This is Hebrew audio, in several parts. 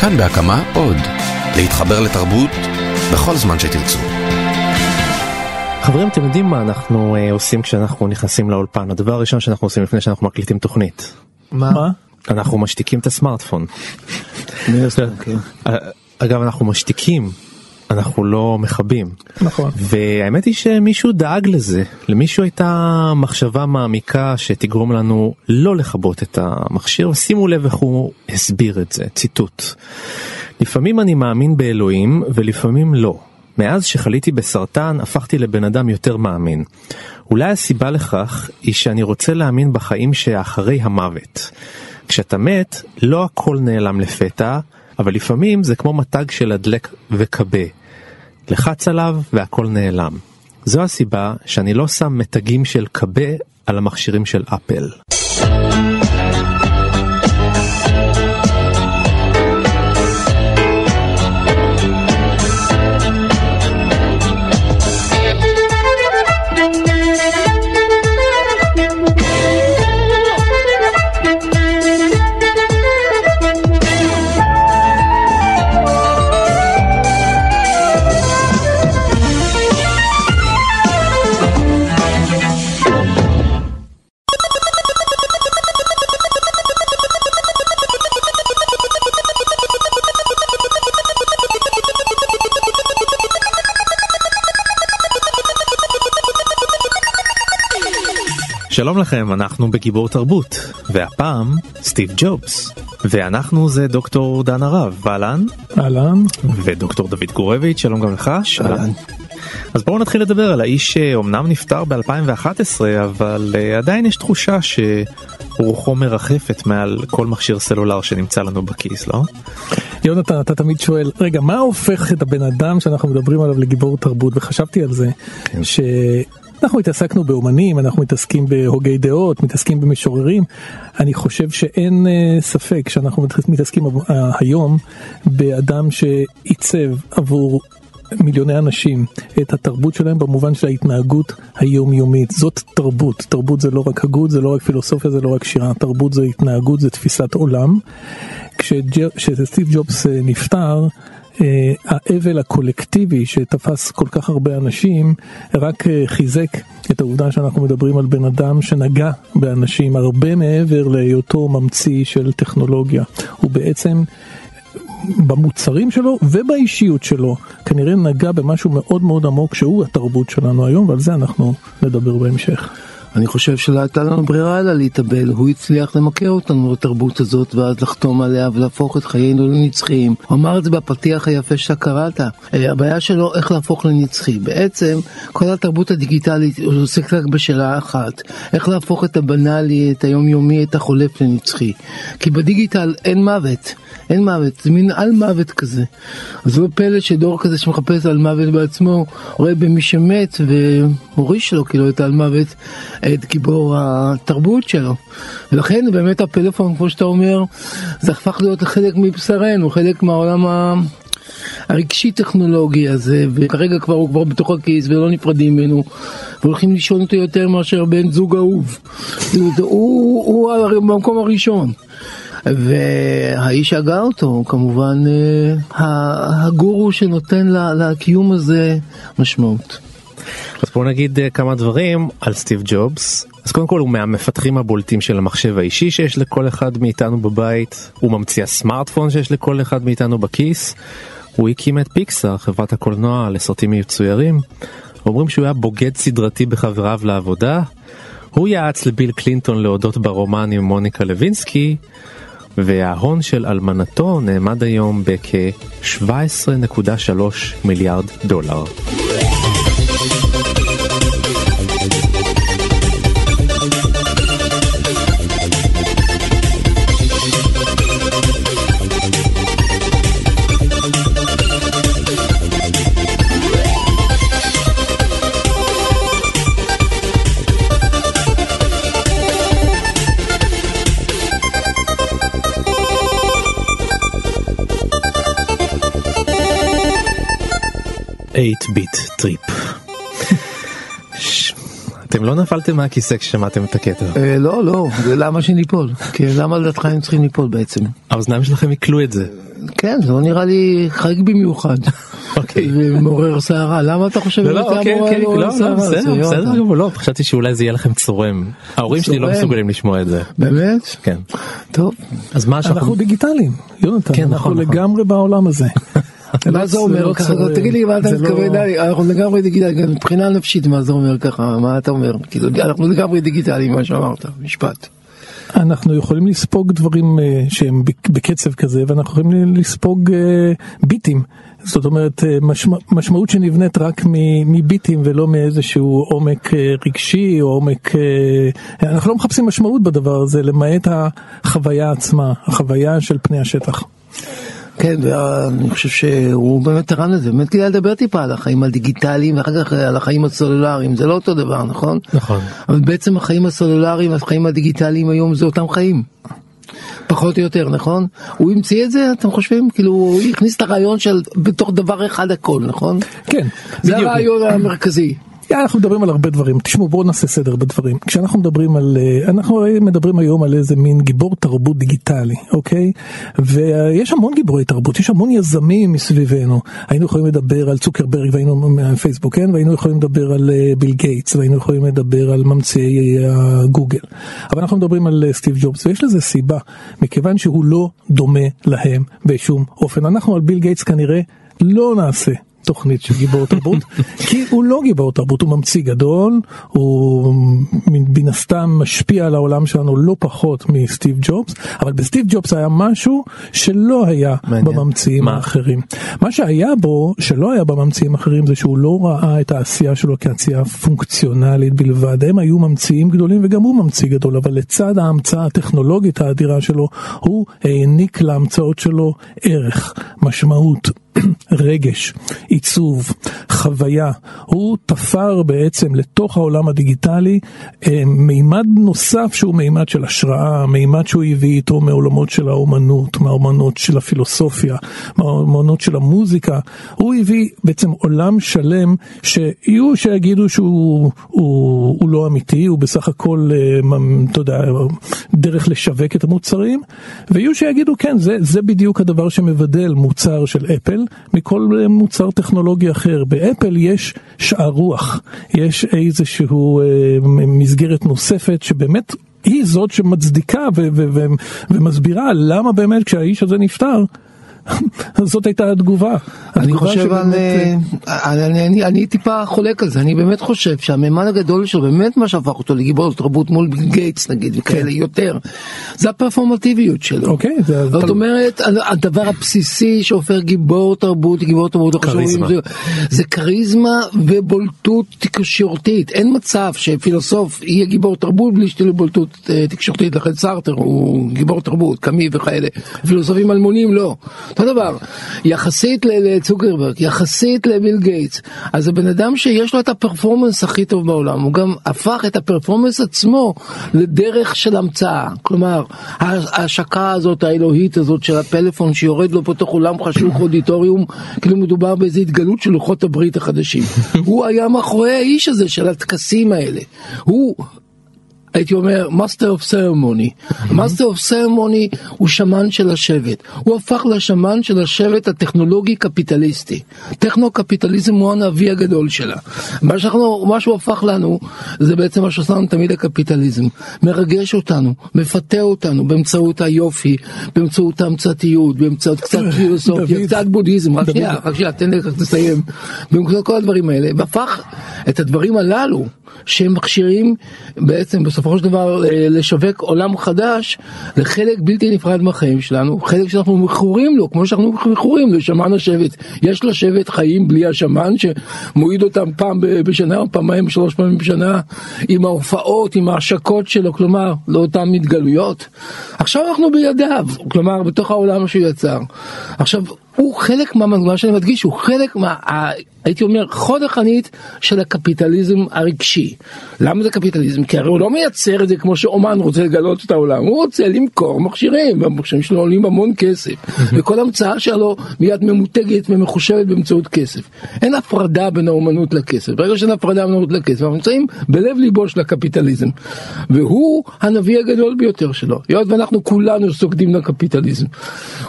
כאן בהקמה עוד. להתחבר לתרבות בכל זמן שתרצו. חברים אתם יודעים מה אנחנו uh, עושים כשאנחנו נכנסים לאולפן הדבר הראשון שאנחנו עושים לפני שאנחנו מקליטים תוכנית. מה? אנחנו משתיקים את הסמארטפון. אה, אגב אנחנו משתיקים אנחנו לא מכבים. נכון. והאמת היא שמישהו דאג לזה למישהו הייתה מחשבה מעמיקה שתגרום לנו לא לכבות את המכשיר ושימו לב איך הוא הסביר את זה ציטוט. לפעמים אני מאמין באלוהים ולפעמים לא. מאז שחליתי בסרטן הפכתי לבן אדם יותר מאמין. אולי הסיבה לכך היא שאני רוצה להאמין בחיים שאחרי המוות. כשאתה מת, לא הכל נעלם לפתע, אבל לפעמים זה כמו מתג של הדלק וכבה. לחץ עליו והכל נעלם. זו הסיבה שאני לא שם מתגים של כבה על המכשירים של אפל. שלום לכם, אנחנו בגיבור תרבות, והפעם סטיב ג'ובס. ואנחנו זה דוקטור דן הרב, אהלן. אהלן. ודוקטור דוד גורביץ', שלום גם לך. אהלן. אז בואו נתחיל לדבר על האיש שאומנם נפטר ב-2011, אבל uh, עדיין יש תחושה שרוחו מרחפת מעל כל מכשיר סלולר שנמצא לנו בכיס, לא? יונתן, אתה תמיד שואל, רגע, מה הופך את הבן אדם שאנחנו מדברים עליו לגיבור תרבות? וחשבתי על זה, כן. ש... אנחנו התעסקנו באומנים, אנחנו מתעסקים בהוגי דעות, מתעסקים במשוררים. אני חושב שאין uh, ספק שאנחנו מתעסקים uh, היום באדם שעיצב עבור מיליוני אנשים את התרבות שלהם במובן של ההתנהגות היומיומית. זאת תרבות. תרבות זה לא רק הגות, זה לא רק פילוסופיה, זה לא רק שירה. תרבות זה התנהגות, זה תפיסת עולם. כשסטיב ג'ובס אה, נפטר, אה, האבל הקולקטיבי שתפס כל כך הרבה אנשים רק אה, חיזק את העובדה שאנחנו מדברים על בן אדם שנגע באנשים הרבה מעבר להיותו ממציא של טכנולוגיה. הוא בעצם במוצרים שלו ובאישיות שלו כנראה נגע במשהו מאוד מאוד עמוק שהוא התרבות שלנו היום ועל זה אנחנו נדבר בהמשך. אני חושב שלא הייתה לנו ברירה אלא להתאבל, הוא הצליח למכר אותנו לתרבות הזאת ואז לחתום עליה ולהפוך את חיינו לנצחיים. הוא אמר את זה בפתיח היפה שאתה קראת. אה, הבעיה שלו איך להפוך לנצחי. בעצם כל התרבות הדיגיטלית עוסקת רק בשאלה אחת, איך להפוך את הבנאלי, את היומיומי, את החולף לנצחי. כי בדיגיטל אין מוות. אין מוות, זה מין על מוות כזה. אז לא פלא שדור כזה שמחפש על מוות בעצמו, רואה במי שמת ומוריש לו כאילו את על מוות, את גיבור התרבות שלו. ולכן באמת הפלאפון, כמו שאתה אומר, זה הפך להיות חלק מבשרנו, חלק מהעולם ה... הרגשי טכנולוגי הזה וכרגע כבר הוא כבר בתוך הכיס ולא נפרדים ממנו והולכים לישון אותו יותר מאשר בן זוג אהוב הוא, הוא, הוא במקום הראשון והאיש הגה אותו כמובן אה, הגורו שנותן לקיום הזה משמעות. אז בואו נגיד אה, כמה דברים על סטיב ג'ובס. אז קודם כל הוא מהמפתחים הבולטים של המחשב האישי שיש לכל אחד מאיתנו בבית, הוא ממציא הסמארטפון שיש לכל אחד מאיתנו בכיס, הוא הקים את פיקסאר, חברת הקולנוע לסרטים מצוירים. אומרים שהוא היה בוגד סדרתי בחבריו לעבודה, הוא יעץ לביל קלינטון להודות ברומן עם מוניקה לוינסקי, וההון של אלמנתו נאמד היום בכ-17.3 מיליארד דולר. 8 ביט טריפ. אתם לא נפלתם מהכיסא כששמעתם את הקטע. אה, לא, לא, למה שניפול? כי למה לדעתך הם צריכים ליפול בעצם? האוזניים שלכם עיכלו את זה. כן, זה לא נראה לי חריג במיוחד. אוקיי. ומעורר סערה, למה אתה חושב לא, לא, שזה אוקיי, אמור אוקיי, לעורר לא, לא, סערה? בסדר. גמור, לא, חשבתי שאולי זה יהיה לכם צורם. ההורים שלי לא. מסוגלים לשמוע את זה. באמת? כן. טוב. אז מה אנחנו שאנחנו... דיגיטליים, יונתן, כן, אנחנו נכון, נכון. לגמרי בעולם הזה. מה זה אומר לא ככה? צורם, תגיד לי מה אתה לא- מתכוון, אנחנו לגמרי דיגיטליים, מבחינה נפשית מה זה אומר ככה, מה אתה אומר? כאילו, אנחנו לגמרי דיגיטליים מה שאמרת, משפט. אנחנו יכולים לספוג דברים אה, שהם בק- בקצב כזה ואנחנו יכולים לספוג אה, ביטים. זאת אומרת אה, משמע, משמעות שנבנית רק מביטים ולא מאיזשהו עומק רגשי או עומק... אנחנו לא מחפשים משמעות בדבר הזה למעט החוויה עצמה, החוויה של פני השטח. כן, ואני חושב שהוא באמת תרם לזה, באמת כדאי לדבר טיפה על החיים הדיגיטליים ואחר כך על החיים הסלולריים, זה לא אותו דבר, נכון? נכון. אבל בעצם החיים הסלולריים והחיים הדיגיטליים היום זה אותם חיים. פחות או יותר, נכון? הוא המציא את זה, אתם חושבים? כאילו, הוא הכניס את הרעיון של בתוך דבר אחד הכל, נכון? כן, זה בדיוק. הרעיון המרכזי. אנחנו מדברים על הרבה דברים, תשמעו בואו נעשה סדר בדברים. כשאנחנו מדברים על, אה, אנחנו הרי מדברים היום על איזה מין גיבור תרבות דיגיטלי, אוקיי? ויש המון גיבורי תרבות, יש המון יזמים מסביבנו. היינו יכולים לדבר על צוקרברג והיינו מהפייסבוק, כן? והיינו יכולים לדבר על אה, ביל גייטס, והיינו יכולים לדבר על ממציאי אה, גוגל. אבל אנחנו מדברים על אה, סטיב ג'ובס, ויש לזה סיבה, מכיוון שהוא לא דומה להם בשום אופן. אנחנו על ביל גייטס כנראה לא נעשה. תוכנית של גיבור תרבות, כי הוא לא גיבור תרבות, הוא ממציא גדול, הוא מן הסתם משפיע על העולם שלנו לא פחות מסטיב ג'ובס, אבל בסטיב ג'ובס היה משהו שלא היה מעניין. בממציאים מה? האחרים. מה שהיה בו, שלא היה בממציאים האחרים, זה שהוא לא ראה את העשייה שלו כעשייה פונקציונלית בלבד. הם היו ממציאים גדולים וגם הוא ממציא גדול, אבל לצד ההמצאה הטכנולוגית האדירה שלו, הוא העניק להמצאות שלו ערך, משמעות. רגש, עיצוב, חוויה, הוא תפר בעצם לתוך העולם הדיגיטלי אה, מימד נוסף שהוא מימד של השראה, מימד שהוא הביא איתו מעולמות של האומנות, מהאומנות של הפילוסופיה, מהאומנות של המוזיקה, הוא הביא בעצם עולם שלם שיהיו שיגידו שהוא הוא, הוא לא אמיתי, הוא בסך הכל, אה, אתה יודע, דרך לשווק את המוצרים, ויהיו שיגידו כן, זה, זה בדיוק הדבר שמבדל מוצר של אפל מכל מוצר טכנולוגי אחר. באפל יש שאר רוח, יש איזשהו אה, מסגרת נוספת שבאמת היא זאת שמצדיקה ומסבירה למה באמת כשהאיש הזה נפטר, זאת הייתה התגובה. אני חושב על... שבאמת, אה, אני, אני, אני טיפה חולק על זה, אני באמת חושב שהמימן הגדול שלו, באמת מה שהפך אותו לגיבור תרבות מול ביל גייטס נגיד, וכאלה יותר, זה הפרפורמטיביות שלו. אוקיי, זה- זאת אומרת, הדבר הבסיסי שהופך גיבור תרבות, גיבור תרבות, זה, זה כריזמה ובולטות תקשורתית. אין מצב שפילוסוף יהיה גיבור תרבות בלי שתהיה לו בולטות אה, תקשורתית, לכן סארטר הוא גיבור תרבות, קמי וכאלה. פילוסופים אלמונים לא. אותו דבר, יחסית לצוקרברג, יחסית לביל גייטס, אז זה בן אדם שיש לו את הפרפורמנס הכי טוב בעולם, הוא גם הפך את הפרפורמנס עצמו לדרך של המצאה. כלומר, ההשקה הזאת, האלוהית הזאת של הפלאפון שיורד לו בתוך עולם חשוך אודיטוריום, כאילו מדובר באיזו התגלות של לוחות הברית החדשים. הוא היה מאחורי האיש הזה של הטקסים האלה. הוא... הייתי אומר master of ceremony. master of ceremony הוא שמן של השבט. הוא הפך לשמן של השבט הטכנולוגי קפיטליסטי. טכנו קפיטליזם הוא הנביא הגדול שלה. מה, שאנחנו, מה שהוא הפך לנו זה בעצם מה שעושה לנו תמיד הקפיטליזם. מרגש אותנו, מפתה אותנו באמצעות היופי, באמצעות ההמצאתיות, באמצעות קצת פילוסופיה. קצת בודהיזם. רק. שנייה, רק שנייה, תן לי לסיים. באמצעות כל הדברים האלה. והפך את הדברים הללו שהם מכשירים בעצם בסופו של דבר אה, לשווק עולם חדש לחלק בלתי נפרד מהחיים שלנו, חלק שאנחנו מכורים לו, כמו שאנחנו מכורים לשמן השבט. יש לשבט חיים בלי השמן שמועיד אותם פעם בשנה או פעמיים, שלוש פעמים בשנה, עם ההופעות, עם ההשקות שלו, כלומר, לאותן התגלויות. עכשיו אנחנו בידיו, כלומר, בתוך העולם שהוא יצר. עכשיו, הוא חלק מה, מה שאני מדגיש, הוא חלק מה, הייתי אומר, חוד החנית של הקפיטליזם הרגשי. למה זה קפיטליזם? כי הרי הוא לא מייצר את זה כמו שאומן רוצה לגלות את העולם, הוא רוצה למכור מכשירים, והמכשירים שלו עולים המון כסף, וכל המצאה שלו מיד ממותגת ומחושבת באמצעות כסף. אין הפרדה בין האומנות לכסף, ברגע שאין הפרדה בין האומנות לכסף, אנחנו נמצאים בלב ליבו של הקפיטליזם, והוא הנביא הגדול ביותר שלו, היות ואנחנו כולנו סוגדים לקפיטליזם,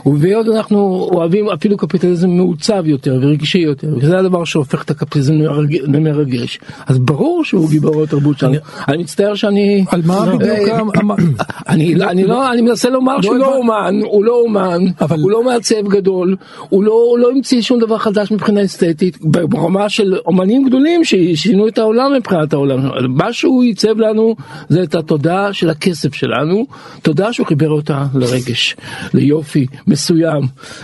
והיות ואנחנו אוהבים אפילו קפיטליזם מעוצב יותר ורגשי יותר, וזה הדבר שהופך את הקפיטליזם למרגש, אז ברור שהוא גיבור התרבות שלנו, אני מצטער שאני... על מה לא, בדיוק אה, אני לא, אני לא, אני מנסה לומר שהוא לא. אומן, הוא לא אומן, הוא לא מעצב גדול, הוא לא, הוא לא המציא שום דבר חדש מבחינה אסתטית, ברמה של אומנים גדולים ששינו את העולם מבחינת העולם, מה שהוא ייצב לנו זה את התודעה של הכסף שלנו, תודעה שהוא חיבר אותה לרגש, ליופי מסוים,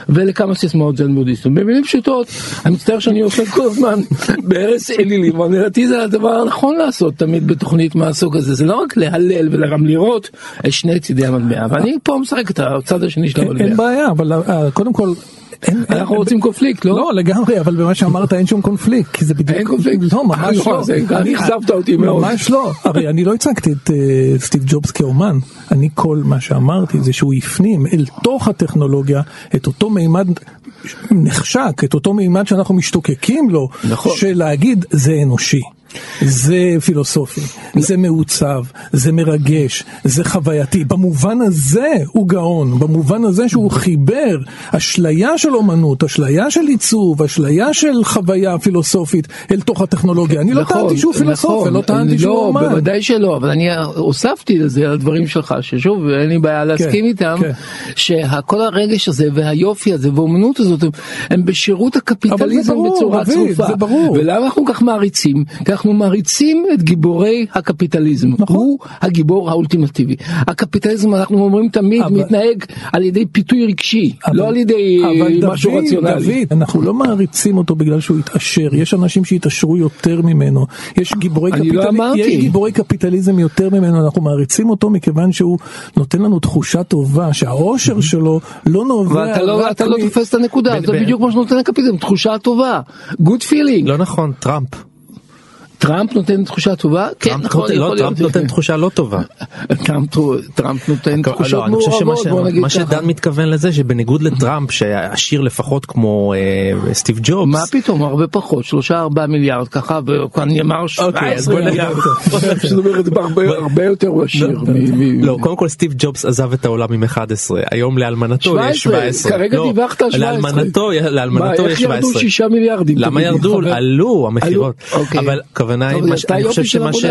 ולכמה סיסמאות זן בודהיסטים. במילים פשוטות, אני מצטער שאני עוסק כל הזמן בהרס אלילים, אבל לדעתי זה הדבר הנכון לעשות תמיד בתוכנית מהסוג הזה, זה לא רק להלל וגם לראות את שני צידי המטבע, ואני פה משחק את הצד השני של אין המטבע. בעיה, אבל אה, קודם כל... אנחנו רוצים קונפליקט, לא? לא לגמרי אבל במה שאמרת אין שום קונפליקט כי זה בדיוק אין קונפליקט? לא ממש לא, לא אני אכזבת אותי מאוד. ממש לא הרי אני לא הצגתי את אה, סטיב ג'ובס כאומן אני כל מה שאמרתי זה שהוא הפנים אל תוך הטכנולוגיה את אותו מימד נחשק את אותו מימד שאנחנו משתוקקים לו נכון. של להגיד זה אנושי. זה פילוסופי, זה מעוצב, זה מרגש, זה חווייתי. במובן הזה הוא גאון, במובן הזה שהוא חיבר אשליה של אומנות, אשליה של עיצוב, אשליה של חוויה פילוסופית אל תוך הטכנולוגיה. אני לא נכון, טענתי שהוא פילוסוף, נכון. ולא טענתי שהוא לא, אומן. בוודאי שלא, אבל אני הוספתי לזה על הדברים שלך, ששוב, אין לי בעיה להסכים כן, איתם, כן. שכל הרגש הזה והיופי הזה והאומנות הזאת הם- בשירות הקפיטליזם ברור, בצורה צרופה. זה ברור. ולמה אנחנו כך מעריצים? כי אנחנו מעריצים את גיבורי הקפיטליזם. נכון. הוא הגיבור האולטימטיבי. הקפיטליזם, אנחנו אומרים תמיד, אבל- מתנהג על ידי פיתוי רגשי, אבל- לא על ידי אבל משהו דוד, רציונלי. דוד, אנחנו לא מעריצים אותו בגלל שהוא התעשר, יש אנשים שהתעשרו יותר ממנו, יש גיבורי, לא קפיטל... אמרתי. יש גיבורי קפיטליזם יותר ממנו, אנחנו מעריצים אותו מכיוון שהוא נותן לנו תחושה טובה שהאושר שלו לא נובע ואתה לא, אתה לא מ- תופס את הנקודה, זה בדיוק מה שנותן לקפיטליזם, תחושה טובה, good feeling. לא נכון, טראמפ. טראמפ נותן תחושה טובה? כן, טראמפ נכון, יכול לא, להיות. טראמפ נותן תחושה לא טובה. טראמפ טראמפ נותן תחושות לא, אני חושב שמה מעורבות, בוא נגיד מה ככה. שדן מתכוון לזה שבניגוד לטראמפ שעשיר לפחות כמו אה, סטיב ג'ובס. מה פתאום, הרבה פחות, שלושה ארבעה מיליארד ככה, וכאן נאמר אוקיי, אז 17 בוא נ- מיליארד. זאת אומרת, הרבה- יותר עשיר. לא, קודם כל סטיב ג'ובס עזב את העולם עם 11, היום לאלמנתו יש 17, 17. כרגע לא, דיווחת על 17. לאלמנתו מה, לאלמנתו איך יש ירדו 17. שישה מיליארדים? למה ירדו? עלו המכירות. אוקיי. אבל הכוונה עשתה אני חושב שמה ש...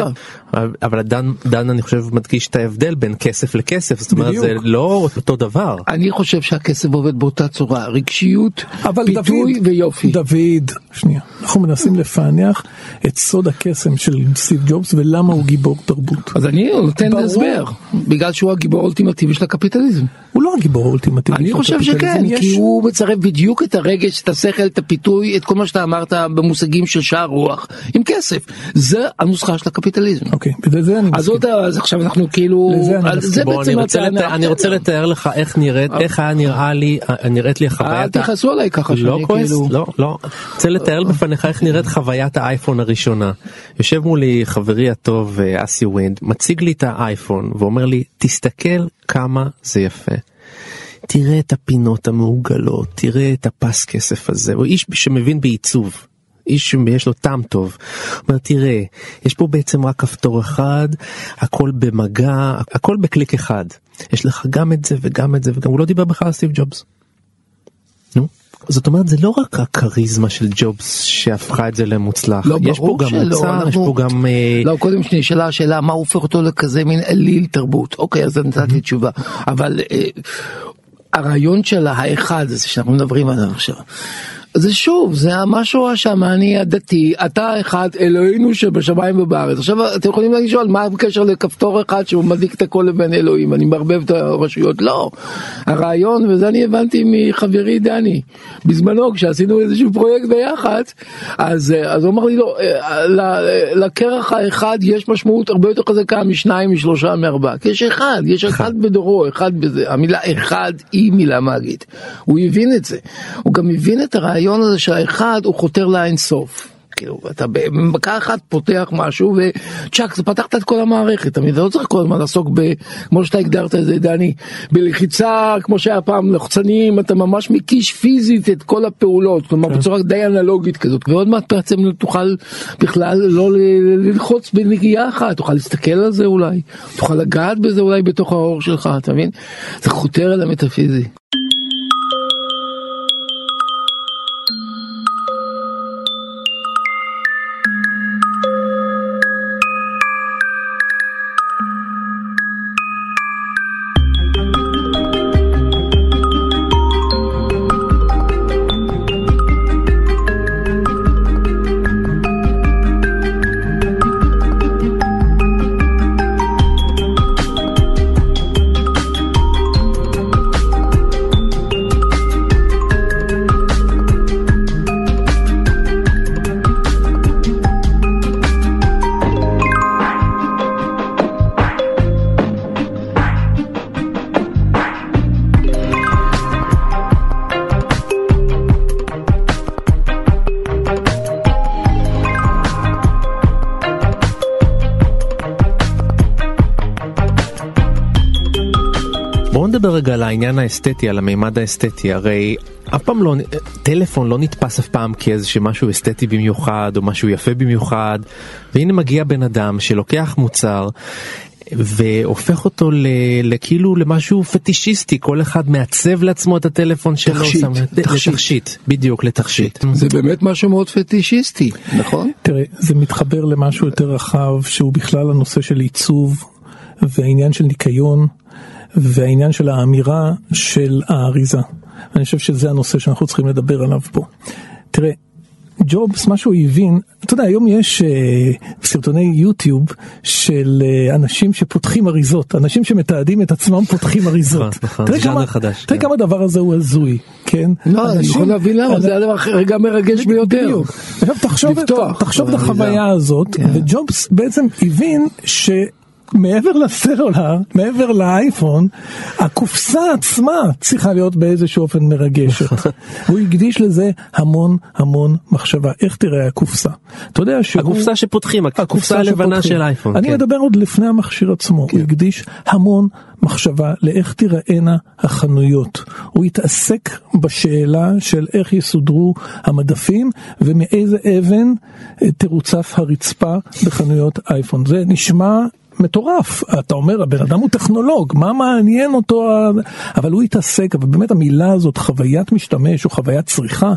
אבל דן דן אני חושב מדגיש את ההבדל בין כסף לכסף, זאת אומרת בדיוק. זה לא אותו דבר. אני חושב שהכסף עובד באותה צורה, רגשיות, פיתוי ויופי. דוד, שנייה, אנחנו מנסים לפענח את סוד הקסם של סטיב ג'ובס ולמה הוא גיבור תרבות. אז אני נותן ברור. הסבר, בגלל שהוא הגיבור האולטימטיבי של הקפיטליזם. הוא לא הגיבור האולטימטיבי. אני חושב שכן, כי הוא מצרף בדיוק את הרגש, את השכל, את הפיתוי, את כל מה שאתה אמרת במושגים של שער רוח, עם כסף. זה הנוסחה של הקפיטליזם. אוקיי, ולזה אני אז מסכים. אז עכשיו אנחנו כאילו, לזה אני מסכים. זה בוא, אני רוצה. לתאר, אני רוצה לתאר לך איך נראית, איך היה נראה לי, נראית לי אל החוויית, ה- תכעסו עליי ככה לא שאני כועס, כאילו, לא, לא, רוצה לתאר בפניך איך נראית חוויית האייפון הראשונה. יושב מולי חברי הטוב אה, אסי ווינד, מציג לי את האייפון ואומר לי, תסתכל כמה זה יפה. תראה את הפינות המעוגלות, תראה את הפס כסף הזה, הוא איש שמבין בעיצוב. איש שיש לו טעם טוב. אומר תראה, יש פה בעצם רק כפתור אחד, הכל במגע, הכל בקליק אחד. יש לך גם את זה וגם את זה וגם הוא לא דיבר בכלל על סטיב ג'ובס. נו. זאת אומרת זה לא רק הכריזמה של ג'ובס שהפכה את זה למוצלח, לא, יש פה גם מוצר, יש אנחנו- פה גם... אה, לא, קודם נשאלה השאלה מה הופך אותו לכזה מין אליל תרבות. אוקיי, אז נתתי תשובה. אבל אה, הרעיון של האחד הזה שאנחנו מדברים עליו עכשיו. זה שוב, זה המשהו השמאני הדתי, אתה אחד, אלוהינו שבשמיים ובארץ. עכשיו אתם יכולים לשאול מה הקשר לכפתור אחד שהוא מדליק את הכל לבין אלוהים, אני מערבב את הרשויות, לא. הרעיון, וזה אני הבנתי מחברי דני, בזמנו כשעשינו איזשהו פרויקט ביחד, אז, אז הוא אמר לי, לא, אה, לקרח האחד יש משמעות הרבה יותר חזקה משניים, משלושה, מארבעה, כי יש אחד, יש אחד בדורו, אחד בזה, המילה אחד היא מילה מאגית. הוא הבין את זה, הוא גם הבין את הרעיון הזה שהאחד הוא חותר לאין סוף. כאילו, אתה במכה אחת פותח משהו וצ'אק, זה פתחת את כל המערכת, אתה לא צריך כל הזמן לעסוק ב... כמו שאתה הגדרת את זה, דני, בלחיצה, כמו שהיה פעם, לחצנים, אתה ממש מקיש פיזית את כל הפעולות, כלומר כן. בצורה די אנלוגית כזאת, ועוד מעט בעצם תוכל בכלל לא ללחוץ בנגיעה אחת, תוכל להסתכל על זה אולי, תוכל לגעת בזה אולי בתוך האור שלך, אתה מבין? זה חותר אל המטאפיזי. העניין האסתטי, על המימד האסתטי, הרי אף פעם לא, טלפון לא נתפס אף פעם כאיזה משהו אסתטי במיוחד או משהו יפה במיוחד, והנה מגיע בן אדם שלוקח מוצר והופך אותו ל- לכאילו למשהו פטישיסטי, כל אחד מעצב לעצמו את הטלפון שלו, תכשיט, שם- תכשיט. לתכשיט, בדיוק לתכשיט. זה באמת משהו מאוד פטישיסטי, נכון? תראה, זה מתחבר למשהו יותר רחב שהוא בכלל הנושא של עיצוב והעניין של ניקיון והעניין של האמירה של האריזה. אני חושב שזה הנושא שאנחנו צריכים לדבר עליו פה. תראה, ג'ובס, מה שהוא הבין, אתה יודע, היום יש uh, סרטוני יוטיוב של uh, אנשים שפותחים אריזות, אנשים שמתעדים את עצמם פותחים אריזות. נכון, נכון, תראה כמה- חדש, תראה כן. כמה הדבר הזה הוא הזוי, כן? לא, אני אנשים- יכול להבין למה, זה הדבר הרגע מרגש ביותר. בדיוק. עכשיו תחשוב, את באריזה. החוויה הזאת, כן. וג'ובס בעצם הבין ש... מעבר לסלולר, מעבר לאייפון, הקופסה עצמה צריכה להיות באיזשהו אופן מרגשת. הוא הקדיש לזה המון המון מחשבה. איך תראה הקופסה? אתה יודע שהוא... הקופסה שפותחים, הקופסה הלבנה. של אייפון. אני כן. מדבר עוד לפני המכשיר עצמו, הוא הקדיש המון מחשבה לאיך תיראינה החנויות. הוא התעסק בשאלה של איך יסודרו המדפים ומאיזה אבן תרוצף הרצפה בחנויות אייפון. זה נשמע... מטורף, אתה אומר הבן אדם הוא טכנולוג, מה מעניין אותו, אבל הוא התעסק, אבל באמת המילה הזאת, חוויית משתמש או חוויית צריכה,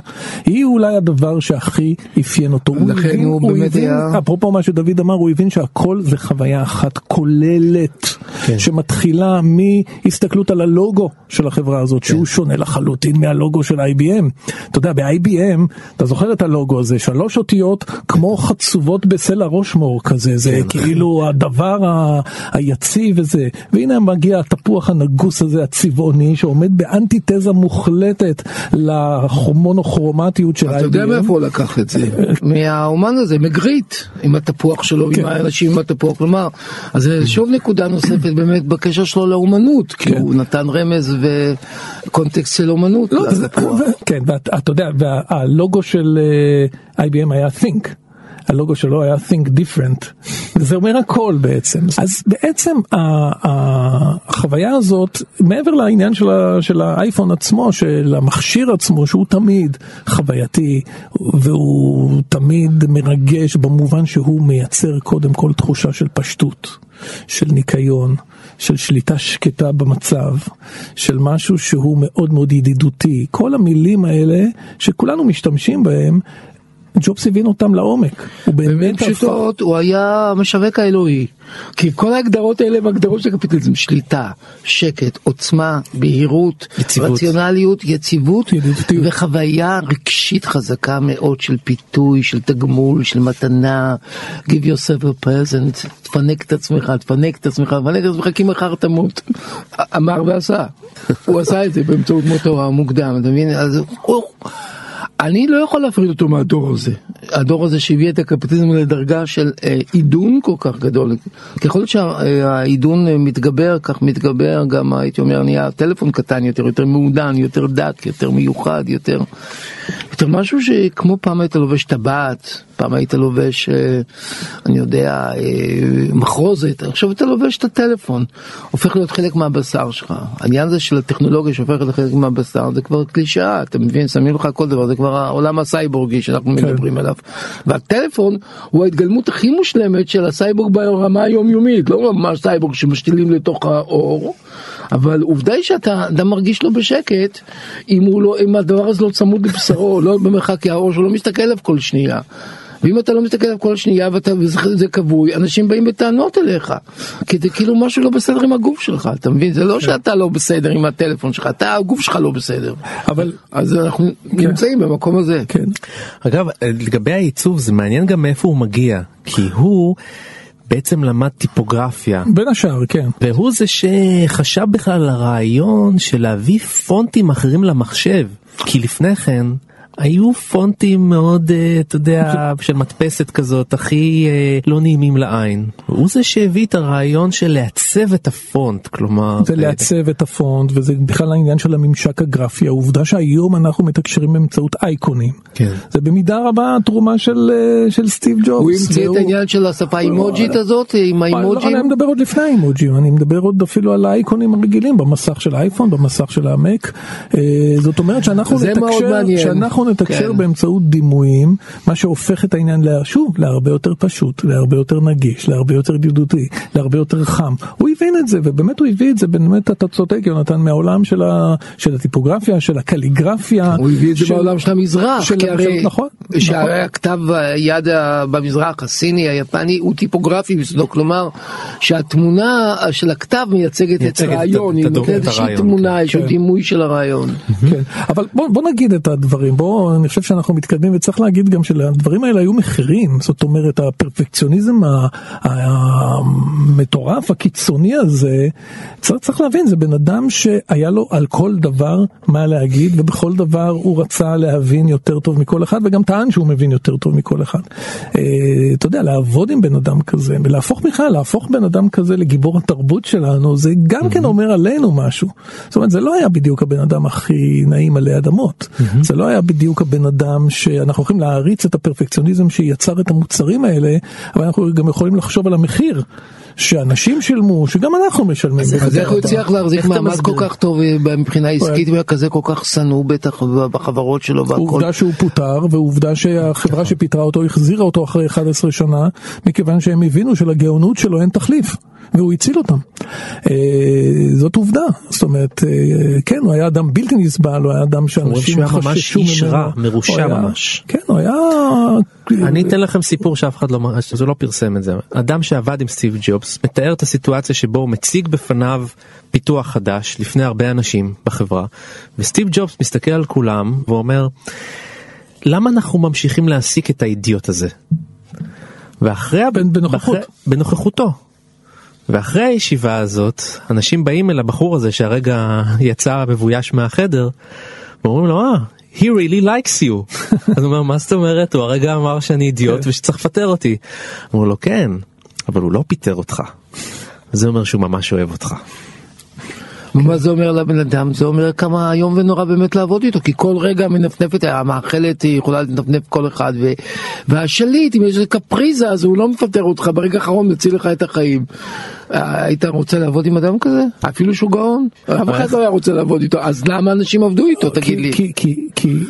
היא אולי הדבר שהכי אפיין אותו. לכן הבין- הוא באמת הבין, היה- אפרופו מה שדוד אמר, הוא הבין שהכל זה חוויה אחת כוללת, כן. שמתחילה מהסתכלות על הלוגו של החברה הזאת, שהוא שונה לחלוטין מהלוגו של IBM. אתה יודע, ב-IBM, אתה זוכר את הלוגו הזה, שלוש אותיות כמו חצובות בסלע רושמור כזה, זה כאילו הדבר ה- היציב וזה, והנה מגיע התפוח הנגוס הזה הצבעוני, שעומד באנטיתזה מוחלטת למונוכרומטיות של IBM. אתה יודע מאיפה הוא לקח את זה? מהאומן הזה, מגריט, עם התפוח שלו, כן. עם האנשים עם התפוח, כלומר, אז זה שוב נקודה נוספת באמת בקשר שלו לאומנות, כי כן. הוא נתן רמז וקונטקסט של אומנות לא, כן, ואתה יודע, והלוגו של אה, IBM היה think. הלוגו שלו היה think different, זה אומר הכל בעצם. אז בעצם החוויה הזאת, מעבר לעניין של, של האייפון עצמו, של המכשיר עצמו, שהוא תמיד חווייתי, והוא תמיד מרגש במובן שהוא מייצר קודם כל תחושה של פשטות, של ניקיון, של שליטה שקטה במצב, של משהו שהוא מאוד מאוד ידידותי. כל המילים האלה שכולנו משתמשים בהם, ג'ובס הבין אותם לעומק. הוא באמת הפך... פשוטות הוא היה המשווק האלוהי. כי כל ההגדרות האלה הם הגדרות של קפיטליזם, שליטה, שקט, עוצמה, בהירות, יציבות. רציונליות, יציבות, ידידותיות. וחוויה רגשית חזקה מאוד של פיתוי, של תגמול, של מתנה, give yourself a present, תפנק את עצמך, תפנק את עצמך, תפנק את עצמך כי מחר תמות. אמר ועשה. הוא עשה את זה באמצעות מותו המוקדם, אתה מבין? אז הוא... אני לא יכול להפריד אותו מהדור הזה, הדור הזה שהביא את הקפיטליזם לדרגה של אה, עידון כל כך גדול. ככל שהעידון אה, מתגבר, כך מתגבר גם הייתי אומר נהיה טלפון קטן יותר, יותר מעודן, יותר דק, יותר מיוחד, יותר, יותר משהו שכמו פעם היית לובש טבעת, פעם היית לובש, אה, אני יודע, אה, מחרוזת, עכשיו אתה לובש את הטלפון, הופך להיות חלק מהבשר שלך. העניין הזה של הטכנולוגיה שהופכת לחלק מהבשר זה כבר קלישאה, אתה מבין, שמים לך כל דבר, זה כבר העולם הסייבורגי שאנחנו כן. מדברים עליו. והטלפון הוא ההתגלמות הכי מושלמת של הסייבורג ברמה היומיומית, לא ממש סייבורג שמשתילים לתוך האור. אבל עובדה היא שאתה אדם מרגיש לו בשקט אם, לא, אם הדבר הזה לא צמוד לבשרו, לא במרחק העור שלו, לא מסתכל עליו כל שנייה. ואם אתה לא מסתכל עליו כל שנייה וזה כבוי, אנשים באים בטענות אליך. כי זה כאילו משהו לא בסדר עם הגוף שלך, אתה מבין? זה לא כן. שאתה לא בסדר עם הטלפון שלך, אתה, הגוף שלך לא בסדר. אבל... אז אנחנו כן. נמצאים במקום הזה. כן. אגב, לגבי העיצוב, זה מעניין גם מאיפה הוא מגיע. כי הוא... בעצם למד טיפוגרפיה. בין השאר, כן. והוא זה שחשב בכלל על הרעיון של להביא פונטים אחרים למחשב. כי לפני כן היו פונטים מאוד, אה, אתה יודע, של מדפסת כזאת, הכי אה, לא נעימים לעין. הוא זה שהביא את הרעיון של לעצב את הפונט, כלומר... זה לעצב את הפונט, וזה בכלל העניין של הממשק הגרפי. העובדה שהיום אנחנו מתקשרים באמצעות אייקונים. כן. זה במידה רבה התרומה של, אה, של סטיב ג'ובס. הוא המציא את העניין של השפה האימוג'ית הזאת, עם האימוג'ים? לא, אני מדבר עוד לפני האימוג'ים, אני מדבר עוד אפילו על האייקונים הרגילים, במסך של האייפון, במסך של המק. זאת אומרת שאנחנו נתקשר, שאנחנו נתקשר כן. באמצעות דימויים, מה שהופך את העניין, שוב, להרבה יותר פשוט, להרבה יותר נגיש, להרבה יותר ידידותי, להרבה יותר חם. הוא הבין את זה, ובאמת הוא הביא את זה, באמת אתה צודק, יונתן, מהעולם של, ה, של הטיפוגרפיה, של הקליגרפיה. הוא הביא את זה בעולם של המזרח, של, כי הרי, נכון, שהרי נכון. הכתב היד במזרח, הסיני, היפני, הוא טיפוגרפי בסדו, כלומר, שהתמונה של הכתב מייצגת את הרעיון, היא נותנת איזושהי תמונה, איזשהו כן. דימוי של הרעיון. כן, אבל בוא, בוא נגיד את הדברים, בוא אני חושב שאנחנו מתקדמים וצריך להגיד גם שלדברים האלה היו מחירים, זאת אומרת הפרפקציוניזם המטורף, הקיצוני הזה, צריך, צריך להבין, זה בן אדם שהיה לו על כל דבר מה להגיד ובכל דבר הוא רצה להבין יותר טוב מכל אחד וגם טען שהוא מבין יותר טוב מכל אחד. אה, אתה יודע, לעבוד עם בן אדם כזה ולהפוך בכלל, להפוך בן אדם כזה לגיבור התרבות שלנו, זה גם כן אומר עלינו משהו. זאת אומרת, זה לא היה בדיוק הבן אדם הכי נעים עלי אדמות, זה לא היה בדיוק הבן אדם שאנחנו יכולים להעריץ את הפרפקציוניזם שיצר את המוצרים האלה, אבל אנחנו גם יכולים לחשוב על המחיר. שאנשים שילמו, שגם אנחנו משלמים. אז איך הוא הצליח להחזיק מעמד כל כך טוב אה, מבחינה עסקית וכזה כל כך שנוא בטח בחברות שלו והכל? עובדה שהוא פוטר ועובדה שהחברה שפיטרה אותו החזירה אותו אחרי 11 שנה מכיוון שהם הבינו שלגאונות שלו אין תחליף. והוא הציל אותם. אה, זאת עובדה, זאת אומרת, אה, כן, הוא היה אדם בלתי נסבל, הוא היה אדם שאנשים חששו ממנו. הוא היה ממש איש רע, מרושע ממש. כן, הוא היה... אני אתן לכם סיפור שאף אחד לא, זה לא פרסם את זה. אדם שעבד עם סטיב ג'ובס מתאר את הסיטואציה שבו הוא מציג בפניו פיתוח חדש לפני הרבה אנשים בחברה, וסטיב ג'ובס מסתכל על כולם ואומר, למה אנחנו ממשיכים להעסיק את האידיוט הזה? ואחרי... בנוכחות. בנוכחותו. ואחרי הישיבה הזאת, אנשים באים אל הבחור הזה שהרגע יצא מבויש מהחדר, ואומרים לו, אה, he really likes you. אז הוא אומר, מה זאת אומרת? הוא הרגע אמר שאני אידיוט כן. ושצריך לפטר אותי. אומר לו, כן, אבל הוא לא פיטר אותך. זה אומר שהוא ממש אוהב אותך. מה זה אומר לבן אדם? זה אומר כמה איום ונורא באמת לעבוד איתו, כי כל רגע מנפנפת, המאכלת היא יכולה לנפנף כל אחד, ו... והשליט, אם יש איזה קפריזה, אז הוא לא מפטר אותך, ברגע האחרון מציל לך את החיים. אה, היית רוצה לעבוד עם אדם כזה? אפילו שהוא גאון? אף אחד לא היה רוצה לעבוד איתו, אז למה אנשים עבדו איתו, תגיד לי? כי,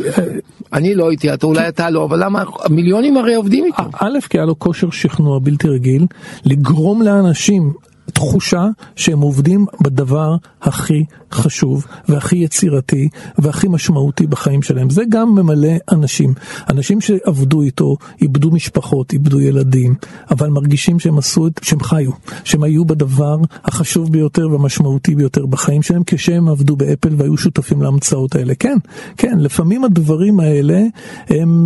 אני לא הייתי, אולי אתה לא, אבל למה? מיליונים הרי עובדים איתו. א', כי היה לו כושר שכנוע בלתי רגיל, לגרום לאנשים תחושה שהם עובדים בדבר הכי חשוב והכי יצירתי והכי משמעותי בחיים שלהם. זה גם ממלא אנשים. אנשים שעבדו איתו, איבדו משפחות, איבדו ילדים, אבל מרגישים שהם עשו את, שהם חיו, שהם היו בדבר החשוב ביותר והמשמעותי ביותר בחיים שלהם כשהם עבדו באפל והיו שותפים להמצאות האלה. כן, כן, לפעמים הדברים האלה הם, הם,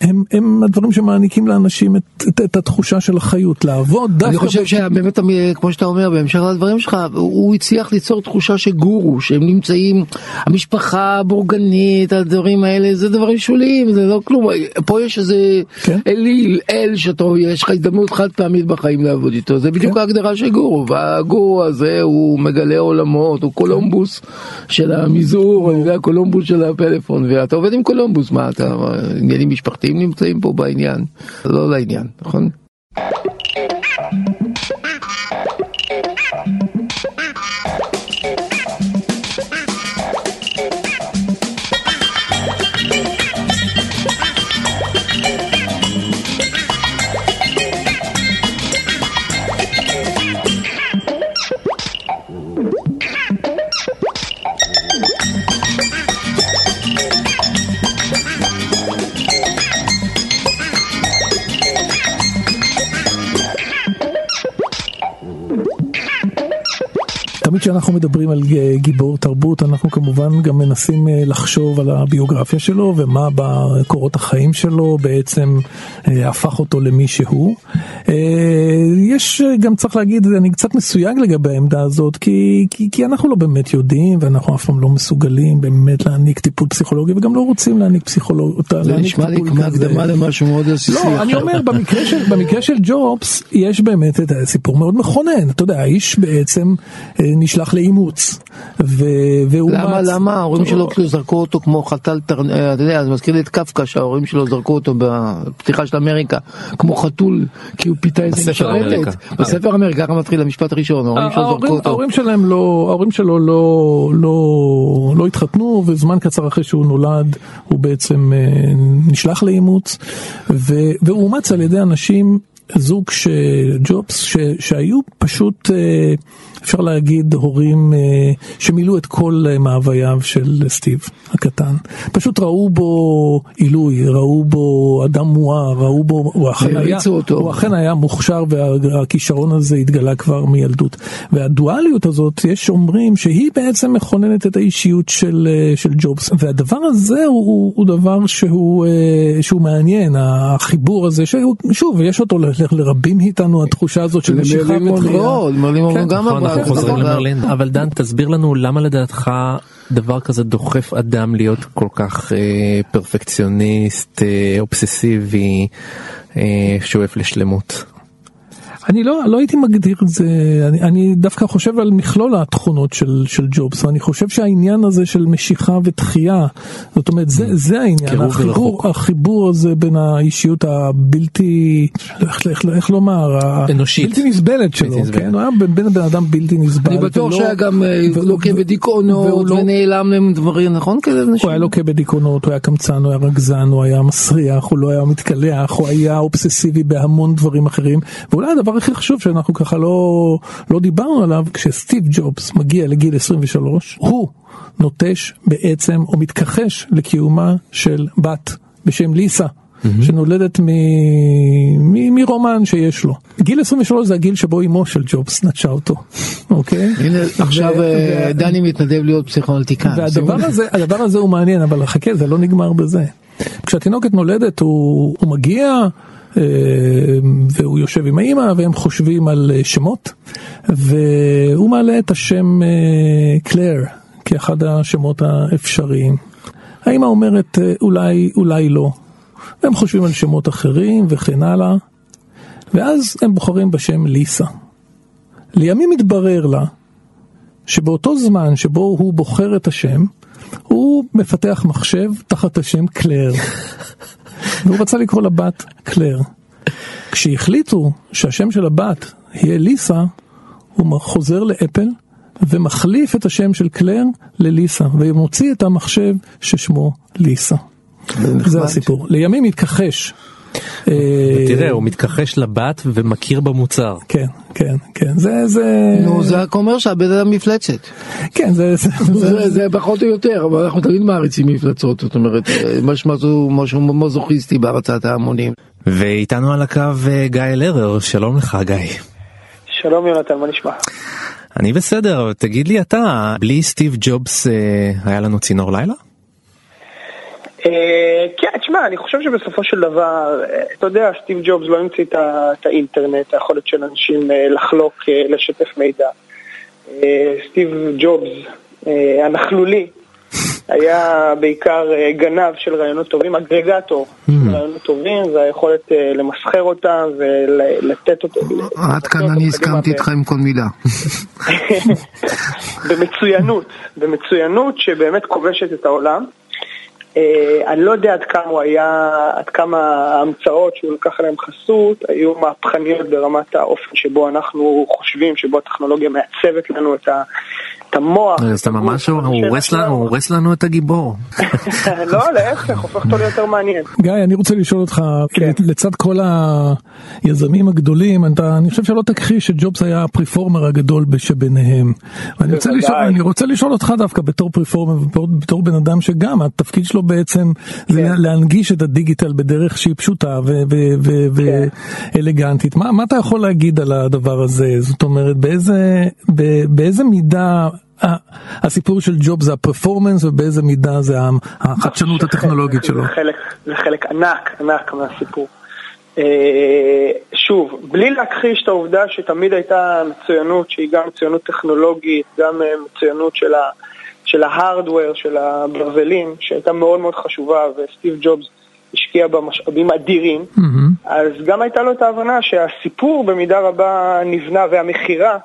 הם, הם הדברים שמעניקים לאנשים את, את, את התחושה של החיות, לעבוד דווקא... אני חושב שבאמת, כמו שאתה אומר בהמשך לדברים שלך, הוא הצליח ליצור תחושה של גורו, שהם נמצאים, המשפחה הבורגנית, הדברים האלה, זה דברים שוליים, זה לא כלום. פה יש איזה כן. אליל, אל שאתה, יש לך הזדמנות חד פעמית בחיים לעבוד איתו, זה בדיוק כן. ההגדרה של גורו, והגורו הזה הוא מגלה עולמות, הוא קולומבוס של המזעור, אני יודע, קולומבוס של הפלאפון, ואתה עובד עם קולומבוס, מה אתה, עניינים משפחתיים נמצאים פה בעניין, לא לעניין, נכון? תמיד כשאנחנו מדברים על גיבור תרבות אנחנו כמובן גם מנסים אה, לחשוב על הביוגרפיה שלו ומה בקורות החיים שלו בעצם אה, הפך אותו למי שהוא. אה, יש גם צריך להגיד אני קצת מסויג לגבי העמדה הזאת כי, כי, כי אנחנו לא באמת יודעים ואנחנו אף פעם לא מסוגלים באמת להעניק טיפול פסיכולוגי וגם לא רוצים להעניק פסיכולוג... זה נשמע לי כמו. הקדמה למשהו מאוד עסיסי. לא, אני אומר, במקרה של, במקרה של ג'ובס, יש באמת את הסיפור מאוד מכונן. אתה יודע, האיש בעצם נשלח לאימוץ. ו- והוא למה, למה ההורים שלו כאילו זרקו אותו כמו חתל, תר- אה, אתה יודע, זה מזכיר לי את קפקא שההורים שלו זרקו אותו בפתיחה של אמריקה, כמו חתול, כי הוא פיתה איזה. משרתת. בספר אמריקה, ככה מתחיל המשפט הראשון, ההורים שלו זרקו אותו. ההורים שלהם לא, ההורים שלו לא, לא, לא התחתנו וזמן קצר אחרי שהוא נולד הוא בעצם אה, נשלח לאימוץ ו- והוא אומץ על ידי אנשים זוג שג'ובס ש, שהיו פשוט אה, אפשר להגיד הורים אה, שמילאו את כל אה, מאווייו של סטיב הקטן פשוט ראו בו עילוי ראו בו אדם מואר ראו בו הוא אכן היה, אותו. הוא אכן היה מוכשר והכישרון הזה התגלה כבר מילדות. והדואליות הזאת, יש אומרים שהיא בעצם מכוננת את האישיות של, אה, של ג'ובס. והדבר הזה הוא, הוא, הוא דבר שהוא, אה, שהוא מעניין, החיבור הזה, שהוא, שוב, יש אותו ל- לרבים מאיתנו, התחושה הזאת של משיכה למרלין ותחייה. מונרו, למרלין מונרו כן, גם נכון, עבר. אנחנו חוזרים. למרלין. אבל דן, תסביר לנו למה לדעתך דבר כזה דוחף אדם להיות כל כך אה, פרפקציוניסט, אה, אובססיבי, אה, שואף לשלמות. אני לא, לא הייתי מגדיר את זה, אני, אני דווקא חושב על מכלול התכונות של, של ג'ובס, ואני חושב שהעניין הזה של משיכה ותחייה, זאת אומרת, זה, זה העניין, החיבור. החיבור הזה בין האישיות הבלתי, איך, איך, איך לומר, אנושית. בלתי נסבלת שלו, בלתי נסבלת. כן, הוא היה בן בן בן אדם בלתי נסבל. אני בטוח ולא- שהיה גם אה, לוקה בדיכאונות לא- ונעלם להם דברים, נכון? אנשים? הוא היה לוקה בדיכאונות, הוא היה קמצן, הוא היה רגזן, הוא היה מסריח, הוא לא היה מתקלח, הוא היה אובססיבי בהמון דברים אחרים, ואולי הדבר הכי חשוב שאנחנו ככה לא, לא דיברנו עליו, כשסטיב ג'ובס מגיע לגיל 23, הוא נוטש בעצם או מתכחש לקיומה של בת בשם ליסה. שנולדת מ... מ... מרומן שיש לו. גיל 23 זה הגיל שבו אמו של ג'ובס נטשה אותו, אוקיי? הנה, עכשיו ו- אה, דני מתנדב להיות פסיכואנליטיקן. והדבר הזה, הדבר הזה הוא מעניין, אבל חכה, זה לא נגמר בזה. כשהתינוקת נולדת הוא, הוא מגיע והוא יושב עם האימא והם חושבים על אה, שמות והוא מעלה את השם אה, קלר כאחד השמות האפשריים. האימא אומרת אה, אולי, אולי לא. הם חושבים על שמות אחרים וכן הלאה ואז הם בוחרים בשם ליסה. לימים מתברר לה שבאותו זמן שבו הוא בוחר את השם, הוא מפתח מחשב תחת השם קלר. והוא רצה לקרוא לבת קלר. כשהחליטו שהשם של הבת יהיה ליסה, הוא חוזר לאפל ומחליף את השם של קלר לליסה, ומוציא את המחשב ששמו ליסה. נחמד. זה הסיפור. לימים התכחש. אה, תראה, הוא מתכחש לבת ומכיר במוצר. כן, כן, כן, זה, זה, נו, זה רק אומר שהבן אדם מפלצת. כן, זה, זה, זה פחות או יותר, אבל אנחנו תמיד מעריצים מפלצות, זאת אומרת, אה, משהו משהו מזוכיסטי בהרצאת ההמונים. ואיתנו על הקו אה, גיא לרר, שלום לך גיא. שלום יונתן, מה נשמע? אני בסדר, תגיד לי אתה, בלי סטיב ג'ובס אה, היה לנו צינור לילה? אה, כן, תשמע, אני חושב שבסופו של דבר, אה, אתה יודע, סטיב ג'ובס לא המציא את האינטרנט, היכולת של אנשים אה, לחלוק, לשתף מידע. סטיב ג'ובס, הנכלולי, היה בעיקר גנב של רעיונות טובים, אגרגטור של mm. רעיונות טובים, והיכולת למסחר אותם ולתת אותם. עד כאן אני הסכמתי איתך עם כל מילה. במצוינות, במצוינות שבאמת כובשת את העולם. אה, אני לא יודע עד כמה הוא היה, עד כמה ההמצאות שהוא לקח עליהן חסות היו מהפכניות ברמת האופן שבו אנחנו חושבים, שבו הטכנולוגיה מעצבת לנו את, ה, את המוח. אז אתה ממש, הורס לנו את הגיבור. לא, להפך, הופך אותו ליותר מעניין. גיא, אני רוצה לשאול אותך, כן. לצד כל היזמים הגדולים, אתה, אני חושב שלא תכחיש שג'ובס היה הפריפורמר הגדול שביניהם. ואני רוצה, לשאול, אני רוצה לשאול אותך דווקא בתור פריפורמר ובתור בן אדם שגם התפקיד שלו בעצם זה כן. להנגיש את הדיגיטל בדרך שהיא פשוטה כן. ואלגנטית. מה אתה יכול להגיד על הדבר הזה? זאת אומרת, באיזה מידה... הסיפור של ג'וב זה הפרפורמנס ובאיזה מידה זה החדשנות הטכנולוגית שלו. זה חלק ענק, ענק מהסיפור. אה, שוב, בלי להכחיש את העובדה שתמיד הייתה מצוינות שהיא גם מצוינות טכנולוגית, גם אה, מצוינות של ה... של ההארדוור, של הברזלים, שהייתה מאוד מאוד חשובה, וסטיב ג'ובס השקיע בה משאבים אדירים, mm-hmm. אז גם הייתה לו את ההבנה שהסיפור במידה רבה נבנה, והמכירה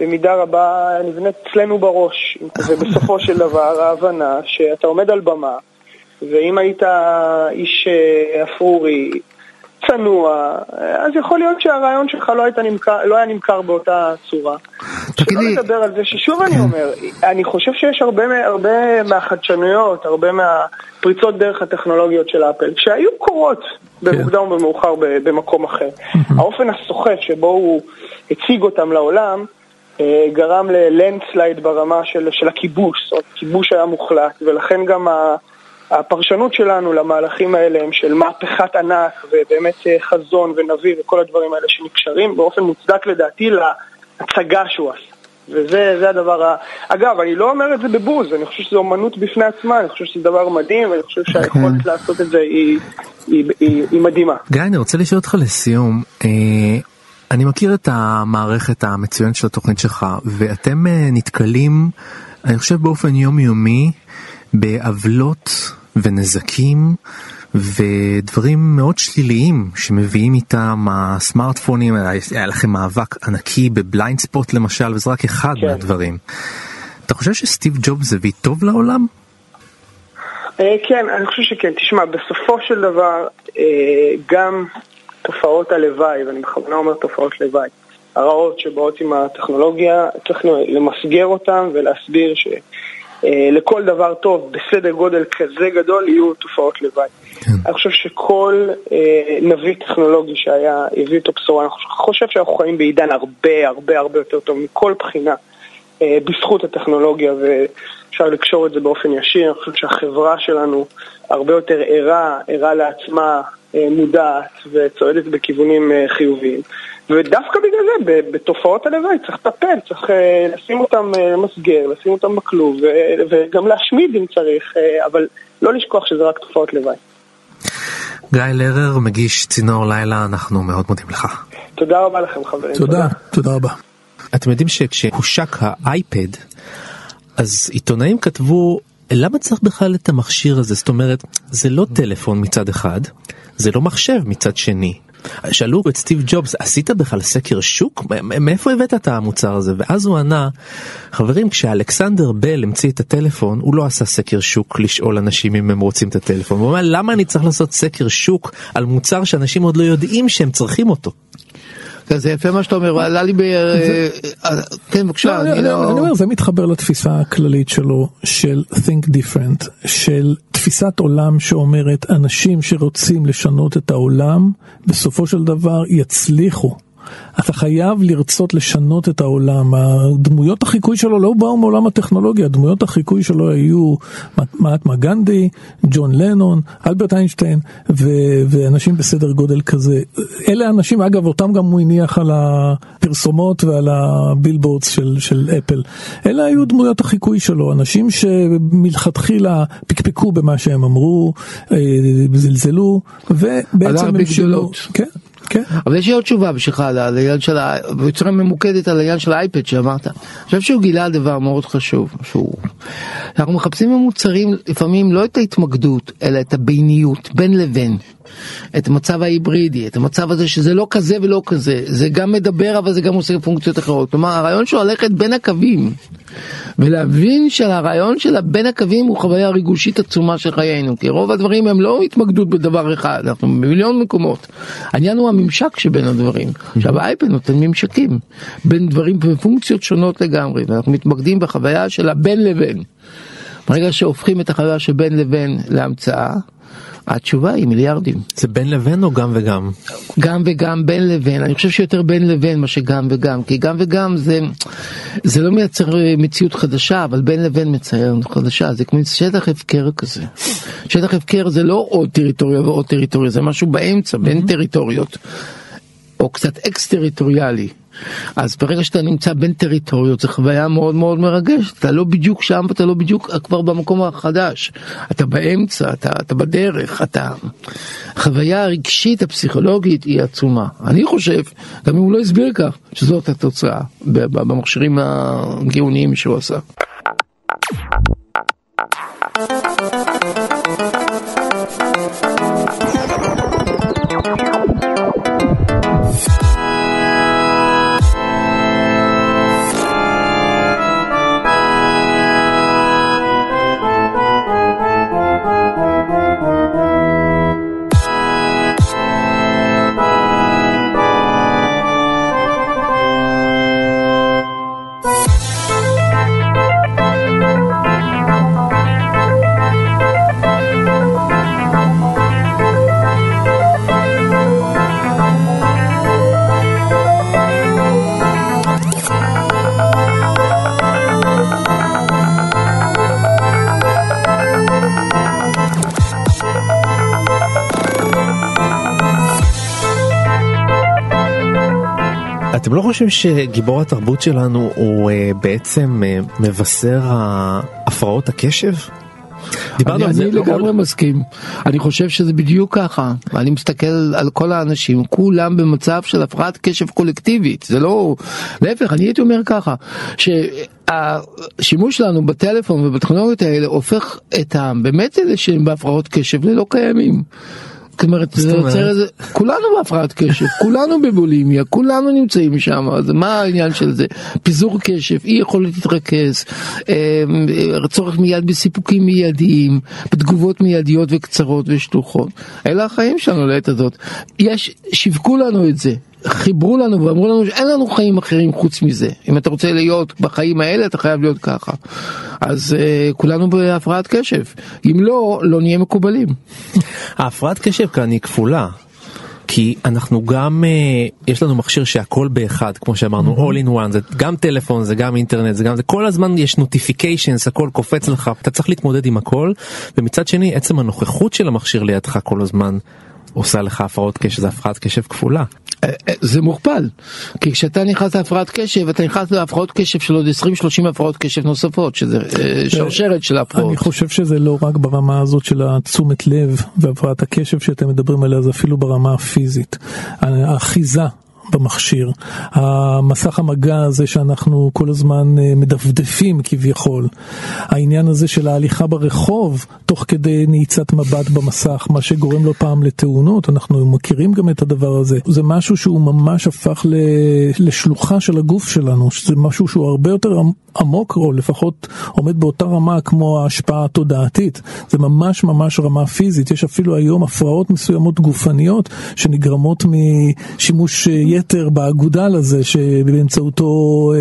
במידה רבה נבנית אצלנו בראש. ובסופו של דבר ההבנה שאתה עומד על במה, ואם היית איש אה, אפרורי, צנוע, אז יכול להיות שהרעיון שלך לא, נמכר, לא היה נמכר באותה צורה. שלא לדבר על זה ששוב אני אומר, אני חושב שיש הרבה, הרבה מהחדשנויות, הרבה מהפריצות דרך הטכנולוגיות של אפל, שהיו קורות במוקדם או במאוחר במקום אחר. האופן הסוחף שבו הוא הציג אותם לעולם, אה, גרם ללנדסלייד ברמה של, של הכיבוש, זאת אומרת, כיבוש היה מוחלט, ולכן גם. הפרשנות שלנו למהלכים האלה הם של מהפכת ענק ובאמת אה, חזון ונביא וכל הדברים האלה שנקשרים באופן מוצדק לדעתי להצגה שהוא עשה. וזה הדבר ה... אגב, אני לא אומר את זה בבוז, אני חושב שזו אומנות בפני עצמה, אני חושב שזה דבר מדהים, ואני חושב שהיכולת כן. לעשות את זה היא, היא, היא, היא מדהימה. גיא, אני רוצה לשאול אותך לסיום, אה, אני מכיר את המערכת המצוינת של התוכנית שלך, ואתם אה, נתקלים, אני חושב באופן יומיומי, בעוולות ונזקים ודברים מאוד שליליים שמביאים איתם הסמארטפונים, היה לכם מאבק ענקי בבליינד ספוט למשל וזה רק אחד כן. מהדברים. אתה חושב שסטיב ג'ובס הביא טוב לעולם? אה, כן, אני חושב שכן. תשמע, בסופו של דבר אה, גם תופעות הלוואי, ואני בכוונה אומר תופעות לוואי, הרעות שבאות עם הטכנולוגיה, צריך למסגר אותן ולהסביר ש... אה, לכל דבר טוב בסדר גודל כזה גדול יהיו תופעות לוואי. כן. אני חושב שכל אה, נביא טכנולוגי שהיה, הביא איתו בשורה, אני חושב שאנחנו חיים בעידן הרבה הרבה הרבה יותר טוב מכל בחינה בזכות הטכנולוגיה ואפשר לקשור את זה באופן ישיר. אני חושב שהחברה שלנו הרבה יותר ערה, ערה לעצמה, אה, מודעת וצועדת בכיוונים אה, חיוביים. ודווקא בגלל זה, בתופעות הלוואי צריך לטפל, צריך אה, לשים אותם מסגר, לשים אותם בכלוב, וגם להשמיד אם צריך, אבל לא לשכוח שזה רק תופעות לוואי. גיא לרר, מגיש צינור לילה, אנחנו מאוד מודים לך. תודה רבה לכם חברים. תודה, תודה רבה. אתם יודעים שכשהושק האייפד, אז עיתונאים כתבו למה צריך בכלל את המכשיר הזה? זאת אומרת, זה לא טלפון מצד אחד, זה לא מחשב מצד שני. שאלו את סטיב ג'ובס, עשית בכלל סקר שוק? מאיפה הבאת את המוצר הזה? ואז הוא ענה, חברים, כשאלכסנדר בל המציא את הטלפון, הוא לא עשה סקר שוק לשאול אנשים אם הם רוצים את הטלפון. הוא אומר, למה אני צריך לעשות סקר שוק על מוצר שאנשים עוד לא יודעים שהם צריכים אותו? כן, זה יפה מה שאתה אומר, עלה לי ב... כן, בבקשה. לא, לא- אני אומר, זה מתחבר לתפיסה הכללית שלו, של think different, של תפיסת עולם שאומרת, אנשים שרוצים לשנות את העולם, בסופו של דבר יצליחו. אתה חייב לרצות לשנות את העולם. הדמויות החיקוי שלו לא באו מעולם הטכנולוגיה, דמויות החיקוי שלו היו מעטמה גנדי, ג'ון לנון, אלברט איינשטיין ו- ואנשים בסדר גודל כזה. אלה האנשים, אגב, אותם גם הוא הניח על הפרסומות ועל הבילבורדס של, של אפל. אלה היו דמויות החיקוי שלו, אנשים שמלכתחילה פקפקו במה שהם אמרו, אה, זלזלו, ובעצם הם שינו... כן. כן. אבל יש לי עוד תשובה בשבילך על העניין של, בצורה ממוקדת על העניין של האייפד שאמרת. אני חושב שהוא גילה דבר מאוד חשוב, שהוא, אנחנו מחפשים במוצרים לפעמים לא את ההתמקדות, אלא את הביניות, בין לבין. את המצב ההיברידי, את המצב הזה שזה לא כזה ולא כזה, זה גם מדבר אבל זה גם עושה פונקציות אחרות. כלומר הרעיון שהוא ללכת בין הקווים ולהבין שהרעיון של הבין הקווים הוא חוויה ריגושית עצומה של חיינו, כי רוב הדברים הם לא התמקדות בדבר אחד, אנחנו במיליון מקומות. העניין הוא הממשק שבין הדברים. עכשיו האייפד נותן ממשקים בין דברים ופונקציות שונות לגמרי, ואנחנו מתמקדים בחוויה של הבין לבין. ברגע שהופכים את החוויה של בין לבין להמצאה, התשובה היא מיליארדים. זה בין לבין או גם וגם? גם וגם, בין לבין. אני חושב שיותר בין לבין מה שגם וגם, כי גם וגם זה, זה לא מייצר אה, מציאות חדשה, אבל בין לבין מצייר חדשה, זה כמו שטח הפקר כזה. שטח הפקר זה לא עוד טריטוריה ועוד טריטוריה, זה משהו באמצע, בין טריטוריות. או קצת אקס טריטוריאלי. אז ברגע שאתה נמצא בין טריטוריות זו חוויה מאוד מאוד מרגשת, אתה לא בדיוק שם ואתה לא בדיוק כבר במקום החדש, אתה באמצע, אתה, אתה בדרך, אתה... החוויה הרגשית הפסיכולוגית היא עצומה. אני חושב, גם אם הוא לא הסביר כך, שזאת התוצאה במכשירים הגאוניים שהוא עשה. אתם לא חושבים שגיבור התרבות שלנו הוא uh, בעצם uh, מבשר הפרעות הקשב? דיברנו על זה. אני לגמרי מסכים. אני חושב שזה בדיוק ככה. אני מסתכל על כל האנשים, כולם במצב של הפרעת קשב קולקטיבית. זה לא... להפך, אני הייתי אומר ככה, שהשימוש שלנו בטלפון ובטכנולוגיות האלה הופך את ה... באמת אלה שהם בהפרעות קשב ללא קיימים. זאת אומרת, זה יוצר איזה, כולנו בהפרעת קשב, כולנו בבולימיה, כולנו נמצאים שם, אז מה העניין של זה? פיזור קשב, אי יכולת להתרכז, אה, צורך מיד בסיפוקים מיידיים, בתגובות מיידיות וקצרות ושלוחות. אלה החיים שלנו לעת הזאת. יש, שיווקו לנו את זה. חיברו לנו ואמרו לנו שאין לנו חיים אחרים חוץ מזה. אם אתה רוצה להיות בחיים האלה אתה חייב להיות ככה. אז uh, כולנו בהפרעת קשב. אם לא, לא נהיה מקובלים. ההפרעת קשב כאן היא כפולה. כי אנחנו גם uh, יש לנו מכשיר שהכל באחד כמו שאמרנו mm-hmm. all in one זה גם טלפון זה גם אינטרנט זה גם זה כל הזמן יש נוטיפיקיישנס הכל קופץ לך אתה צריך להתמודד עם הכל ומצד שני עצם הנוכחות של המכשיר לידך כל הזמן עושה לך הפרעות קשב זה הפרעת קשב כפולה. זה מוכפל כי כשאתה נכנס להפרעת קשב אתה נכנס להפרעות קשב של עוד 20-30 הפרעות קשב נוספות שזה אה, שרשרת של הפרעות. אני חושב שזה לא רק ברמה הזאת של התשומת לב והפרעת הקשב שאתם מדברים עליה זה אפילו ברמה הפיזית. האחיזה במכשיר, המסך המגע הזה שאנחנו כל הזמן אה, מדפדפים כביכול, העניין הזה של ההליכה ברחוב תוך כדי נעיצת מבט במסך, מה שגורם לא פעם לתאונות, אנחנו מכירים גם את הדבר הזה, זה משהו שהוא ממש הפך לשלוחה של הגוף שלנו, שזה משהו שהוא הרבה יותר עמוק או לפחות עומד באותה רמה כמו ההשפעה התודעתית, זה ממש ממש רמה פיזית, יש אפילו היום הפרעות מסוימות גופניות שנגרמות משימוש אה, יתר באגודל הזה שבאמצעותו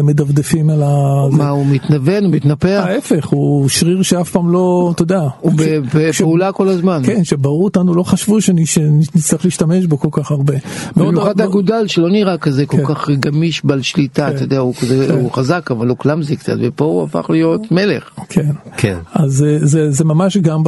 מדפדפים על ה... מה, הוא מתנוון, הוא מתנפח? ההפך, הוא שריר שאף פעם לא, אתה יודע. הוא בפעולה כל הזמן. כן, שבראו אותנו לא חשבו שנצטרך להשתמש בו כל כך הרבה. במיוחד אגודל שלא נראה כזה כל כך גמיש בעל שליטה, אתה יודע, הוא חזק אבל הוא קלאמזי קצת, ופה הוא הפך להיות מלך. כן, כן. אז זה ממש גם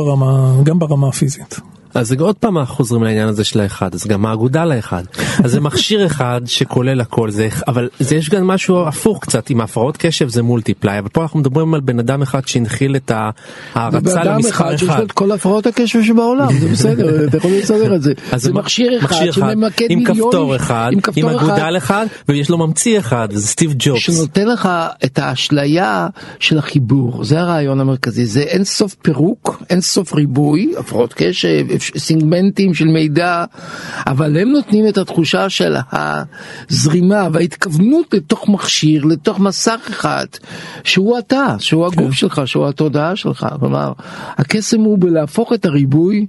ברמה הפיזית. אז עוד פעם אנחנו חוזרים לעניין הזה של האחד, אז גם האגודה לאחד. אז זה מכשיר אחד שכולל הכל, זה, אבל זה יש גם משהו הפוך קצת, עם הפרעות קשב זה מולטיפליי, אבל פה אנחנו מדברים על בן אדם אחד שהנחיל את ההערצה למספר אחד. שיש לו את כל הפרעות הקשב שבעולם, זה בסדר, אתה יכול לסדר את זה. זה מכשיר אחד שממקד מיליונים. עם כפתור אחד, עם אגודל אחד, ויש לו ממציא אחד, זה סטיב ג'ובס. שנותן לך את האשליה של החיבור, זה הרעיון המרכזי, זה אין סוף פירוק, אין סוף ריבוי, הפרעות קשב, סיגמנטים של מידע, אבל הם נותנים את התחושה של הזרימה וההתכוונות לתוך מכשיר, לתוך מסך אחד, שהוא אתה, שהוא הגוף כן. שלך, שהוא התודעה שלך. כלומר, הקסם הוא בלהפוך את הריבוי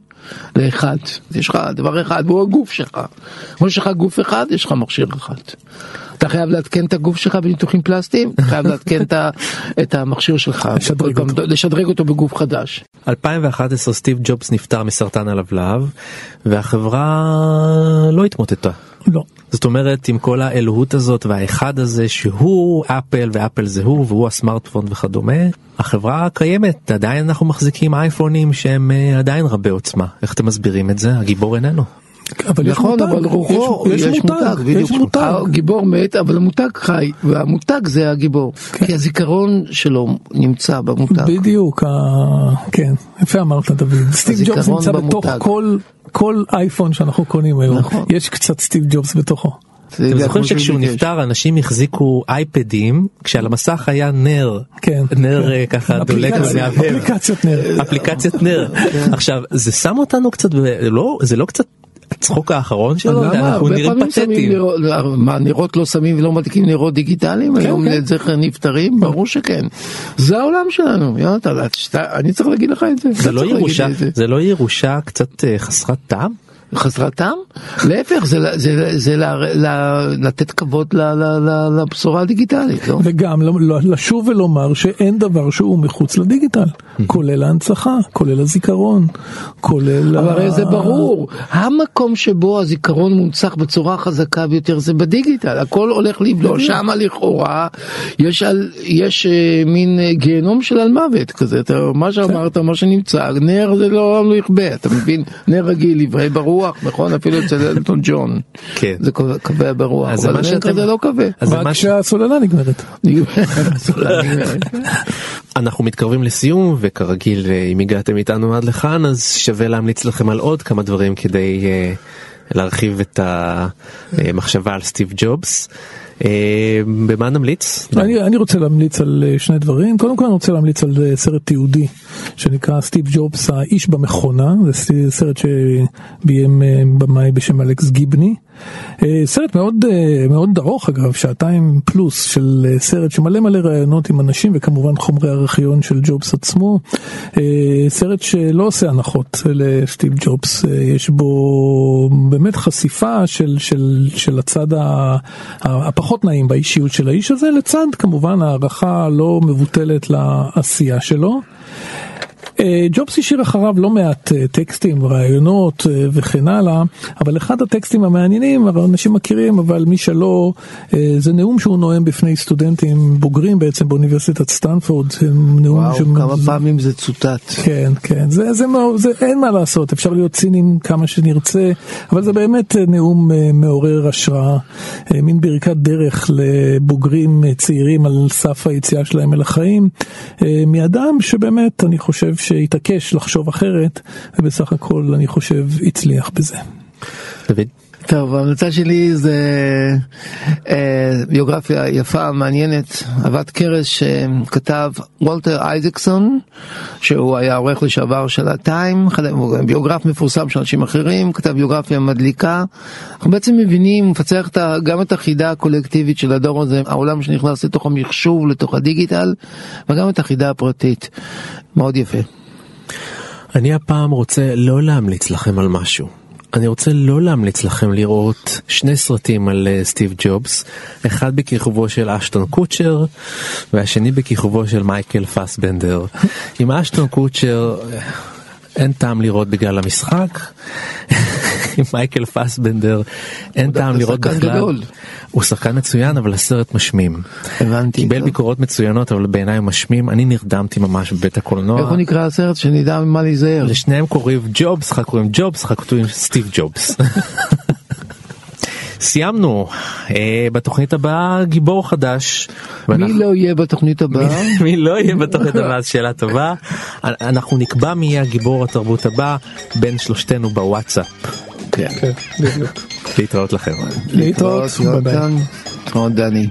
לאחד. יש לך דבר אחד, והוא הגוף שלך. כמו שיש לך גוף אחד, יש לך מכשיר אחד. אתה חייב לעדכן את הגוף שלך בניתוחים פלסטיים, אתה חייב לעדכן את המכשיר שלך, לשדרג אותו. לשדרג אותו בגוף חדש. 2011 סטיב ג'ובס נפטר מסרטן הלבלב, והחברה לא התמוטטה. לא. זאת אומרת עם כל האלוהות הזאת והאחד הזה שהוא אפל ואפל זה הוא והוא הסמארטפון וכדומה החברה קיימת עדיין אנחנו מחזיקים אייפונים שהם אה, עדיין רבי עוצמה איך אתם מסבירים את זה הגיבור איננו. אבל נכון, אבל רוחו, יש, יש מותג, יש מותג. הגיבור מת, אבל המותג חי, והמותג זה הגיבור. כן. כי הזיכרון שלו נמצא במותג. בדיוק, כן, יפה אמרת דוד. סטיב ג'ובס נמצא בתוך כל... כל אייפון שאנחנו קונים היום, נכון. יש קצת סטיב ג'ובס בתוכו. אתם זוכרים שכשהוא נפטר אנשים החזיקו אייפדים כשעל המסך היה נר, כן, נר כן. ככה דולק ומהבהב, אפליקציות נר, אפליקציות נר. עכשיו זה שם אותנו קצת, לא, זה לא קצת הצחוק האחרון שלו, אנחנו נראים פתטיים. מה, נרות לא שמים ולא מדליקים נרות דיגיטליים כן, היום כן. לזכר נפטרים? ברור שכן. זה העולם שלנו, יונתן, אני צריך להגיד לך את זה. זה לא ירושה לא קצת אה, חסרת טעם? חסרת טעם? להפך, זה, זה, זה לה, לה, לתת כבוד ל, ל, ל, לבשורה הדיגיטלית. לא? וגם לשוב ולומר שאין דבר שהוא מחוץ לדיגיטל, כולל ההנצחה, כולל הזיכרון, כולל... אבל הרי זה ברור, המקום שבו הזיכרון מונצח בצורה חזקה ביותר זה בדיגיטל, הכל הולך לבלוע, שם לכאורה יש, על, יש uh, מין uh, גיהנום של על מוות כזה, אתה, מה שאמרת, מה שנמצא, נר זה לא יכבה, אתה מבין, נר רגיל, יברא ברור. ברוח, נכון? אפילו אצל אלטון ג'ון. כן. זה קובע ברוח, אבל זה כזה לא קובע. רק כשהסוללה נגמרת. אנחנו מתקרבים לסיום וכרגיל אם הגעתם איתנו עד לכאן אז שווה להמליץ לכם על עוד כמה דברים כדי uh, להרחיב את המחשבה על סטיב ג'ובס. אה, במה נמליץ? אני, אני רוצה להמליץ על אה, שני דברים. קודם כל אני רוצה להמליץ על אה, סרט תיעודי שנקרא סטיב ג'ובס האיש במכונה, זה סרט שביים במאי בשם אלכס גיבני. סרט מאוד מאוד ארוך אגב, שעתיים פלוס של סרט שמלא מלא רעיונות עם אנשים וכמובן חומרי ארכיון של ג'ובס עצמו. סרט שלא עושה הנחות לסטיב ג'ובס, יש בו באמת חשיפה של, של, של הצד הפחות נעים באישיות של האיש הזה, לצד כמובן הערכה לא מבוטלת לעשייה שלו. אה, ג'ובס השאיר אחריו לא מעט אה, טקסטים, רעיונות אה, וכן הלאה, אבל אחד הטקסטים המעניינים, אנשים מכירים, אבל מי שלא, זה נאום שהוא נואם בפני סטודנטים בוגרים בעצם באוניברסיטת סטנפורד. נאום וואו, שם... כמה פעמים זה צוטט. כן, כן, זה, זה, זה, זה אין מה לעשות, אפשר להיות ציניים כמה שנרצה, אבל זה באמת נאום מעורר השראה, מין ברכת דרך לבוגרים צעירים על סף היציאה שלהם אל החיים, מאדם שבאמת אני חושב שהתעקש לחשוב אחרת, ובסך הכל אני חושב הצליח בזה. דוד? טוב, ההמלצה שלי זה אה, ביוגרפיה יפה, מעניינת, עבד קרס שכתב וולטר אייזקסון, שהוא היה עורך לשעבר של הטיים, ביוגרף מפורסם של אנשים אחרים, כתב ביוגרפיה מדליקה. אנחנו בעצם מבינים, מפצח גם את החידה הקולקטיבית של הדור הזה, העולם שנכנס לתוך המחשוב, לתוך הדיגיטל, וגם את החידה הפרטית. מאוד יפה. אני הפעם רוצה לא להמליץ לכם על משהו. אני רוצה לא להמליץ לכם לראות שני סרטים על אה, סטיב ג'ובס, אחד בכיכובו של אשטון קוצ'ר והשני בכיכובו של מייקל פסבנדר. עם אשטון קוצ'ר אה, אין טעם לראות בגלל המשחק, עם מייקל פסבנדר אין טעם לראות בכלל. גדול. הוא שחקן מצוין אבל הסרט משמים. הבנתי. קיבל. ביקורות מצוינות אבל בעיניי הוא משמים, אני נרדמתי ממש בבית הקולנוע. איך הוא נקרא הסרט שנדע ממה להיזהר? לשניהם קוראים ג'ובס, קוראים ג'ובס, קוראים סטיב ג'ובס. סיימנו אה, בתוכנית הבאה גיבור חדש. מי ואנחנו- לא יהיה בתוכנית הבאה? מי לא יהיה בתוכנית הבאה שאלה טובה אנחנו נקבע מי יהיה הגיבור התרבות הבא בין שלושתנו בוואטסאפ. כן. כן, בדיוק. להתראות לכם. להתראות, ביי ביי. יונתן. או דני.